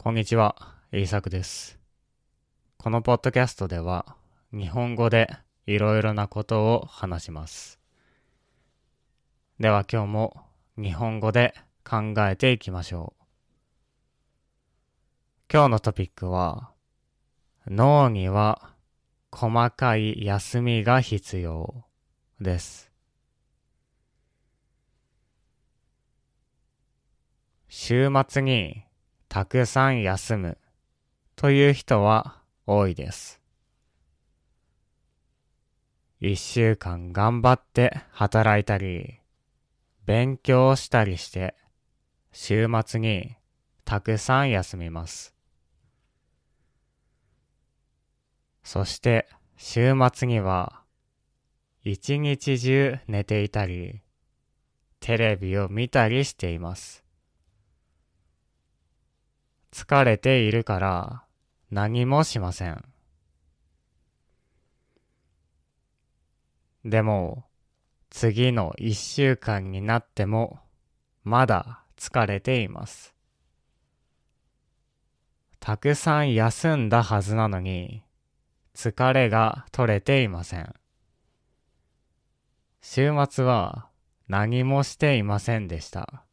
こんにちは、イーサクです。このポッドキャストでは、日本語でいろいろなことを話します。では今日も日本語で考えていきましょう。今日のトピックは、脳には細かい休みが必要です。週末にたくさん休むという人は多いです。一週間頑張って働いたり、勉強したりして、週末にたくさん休みます。そして週末には一日中寝ていたり、テレビを見たりしています。疲れているから何もしません。でも、次の一週間になっても、まだ疲れています。たくさん休んだはずなのに、疲れが取れていません。週末は何もしていませんでした。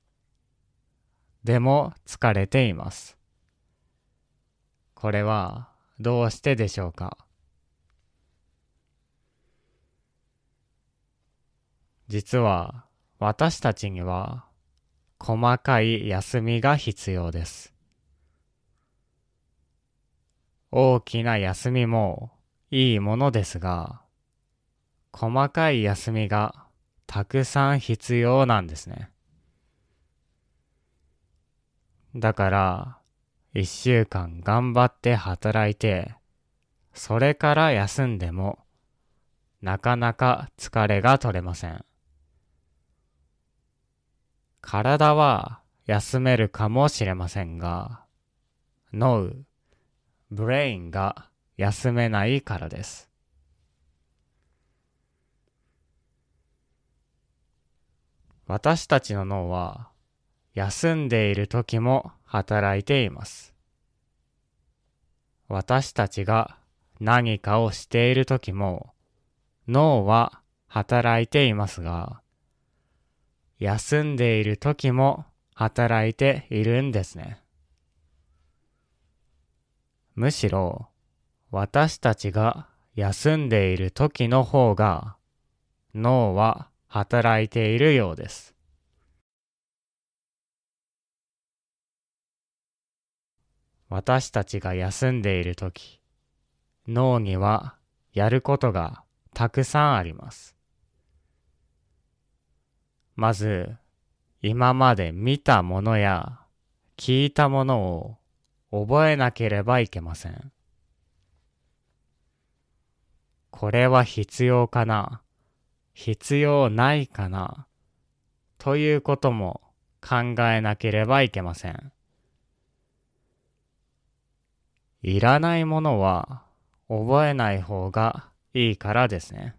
でも疲れています。これはどうしてでしょうか？実は私たちには細かい休みが必要です。大きな休みもいいものですが、細かい休みがたくさん必要なんですね。だから、一週間頑張って働いて、それから休んでも、なかなか疲れが取れません。体は休めるかもしれませんが、脳、ブレインが休めないからです。私たちの脳は休んでいる時も働いています。私たちが何かをしている時も脳は働いていますが、休んでいる時も働いているんですね。むしろ私たちが休んでいる時の方が脳は働いているようです。私たちが休んでいる時、脳にはやることがたくさんあります。まず、今まで見たものや聞いたものを覚えなければいけません。これは必要かな？必要ないかな？ということも考えなければいけません。いらないものは覚えない方がいいからですね。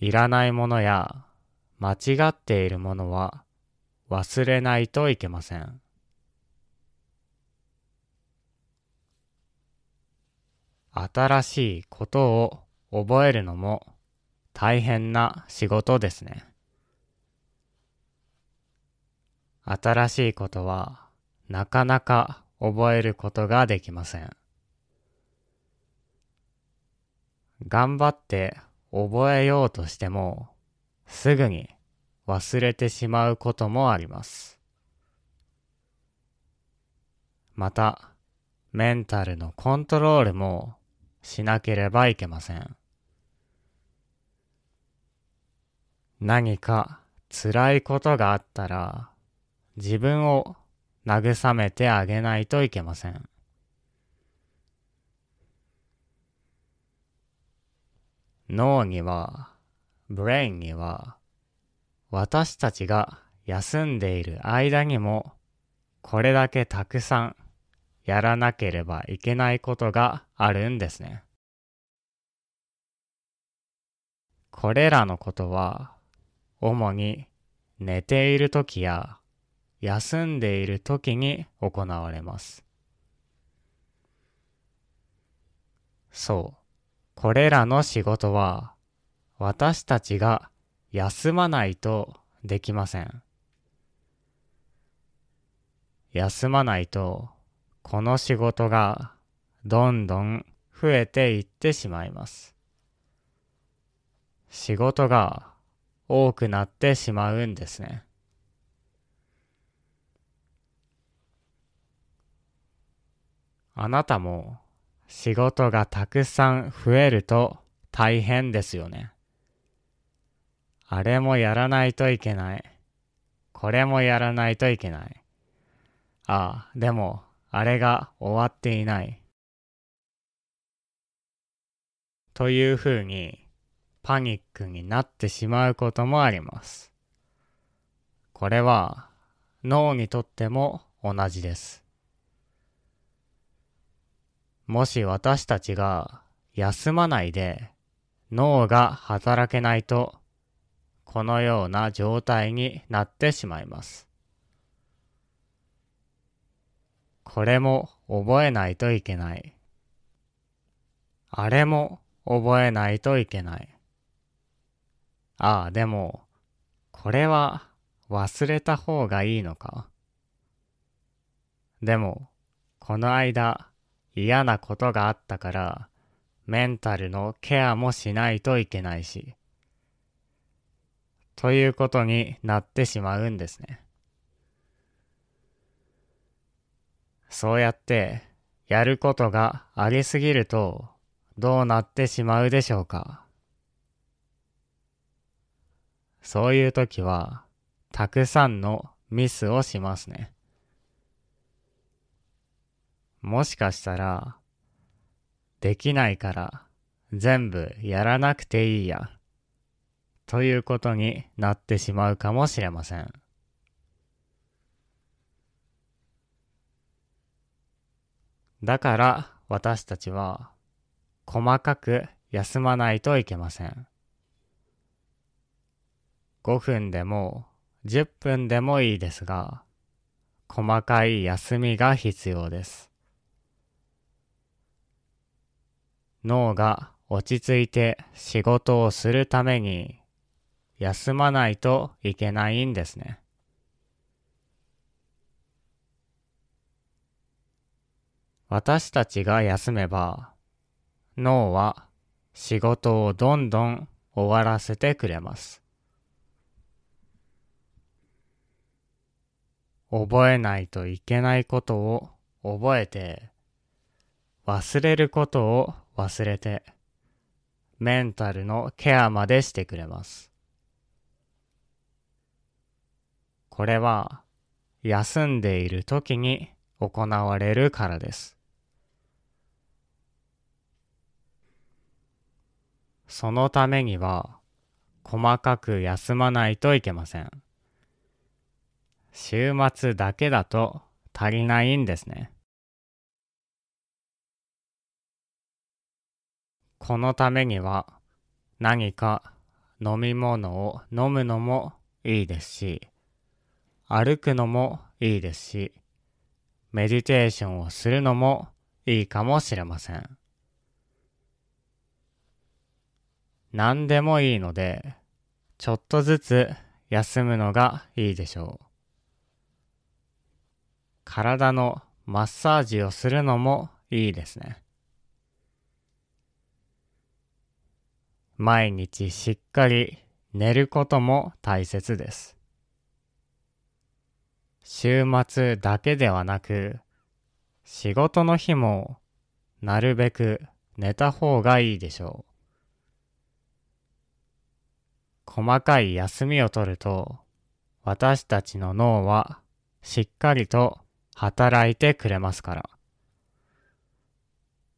いらないものや間違っているものは忘れないといけません。新しいことを覚えるのも大変な仕事ですね。新しいことはなかなか覚えることができません。頑張って覚えようとしてもすぐに忘れてしまうこともあります。また、メンタルのコントロールもしなければいけません。何か辛いことがあったら自分を慰めてあげないといけません。脳には、ブレインには、私たちが休んでいる間にも、これだけたくさんやらなければいけないことがあるんですね。これらのことは、主に寝ている時や休んでいる時に行われます。そう。これらの仕事は私たちが休まないとできません。休まないとこの仕事がどんどん増えていってしまいます。仕事が多くなってしまうんですね。あなたも仕事がたくさん増えると大変ですよね。あれもやらないといけない。これもやらないといけない。ああ、でも、あれが終わっていない。というふうに、パニックになってしまうこともあります。これは、脳にとっても同じです。もし私たちが休まないで脳が働けないとこのような状態になってしまいます。これも覚えないといけない。あれも覚えないといけない。ああ、でも、これは忘れた方がいいのかでも、この間嫌なことがあったから、メンタルのケアもしないといけないし、ということになってしまうんですね。そうやってやることがありすぎるとどうなってしまうでしょうかそういう時はたくさんのミスをしますね。もしかしたらできないから全部やらなくていいやということになってしまうかもしれません。だから私たちは細かく休まないといけません。5分でも10分でもいいですが、細かい休みが必要です。脳が落ち着いて仕事をするために休まないといけないんですね。私たちが休めば脳は仕事をどんどん終わらせてくれます。覚えないといけないことを覚えて忘れることを忘れてメンタルのケアまでしてくれます。これは休んでいる時に行われるからです。そのためには細かく休まないといけません。週末だけだと足りないんですね。このためには何か飲み物を飲むのもいいですし、歩くのもいいですし、メディテーションをするのもいいかもしれません。何でもいいので、ちょっとずつ休むのがいいでしょう。体のマッサージをするのもいいですね。毎日しっかり寝ることも大切です。週末だけではなく、仕事の日もなるべく寝た方がいいでしょう。細かい休みをとると、私たちの脳はしっかりと働いてくれますから。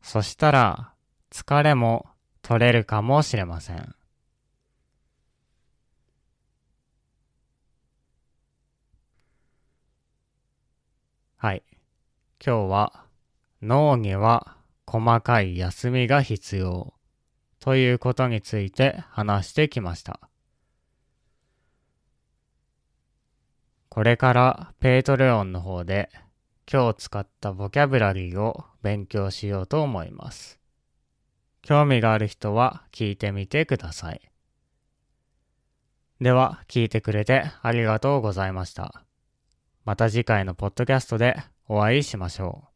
そしたら疲れも取れるかもしれません。はい。今日は脳には細かい休みが必要ということについて話してきました。これから Patreon の方で今日使ったボキャブラリーを勉強しようと思います。興味がある人は聞いてみてください。では、聞いてくれてありがとうございました。また次回のポッドキャストでお会いしましょう。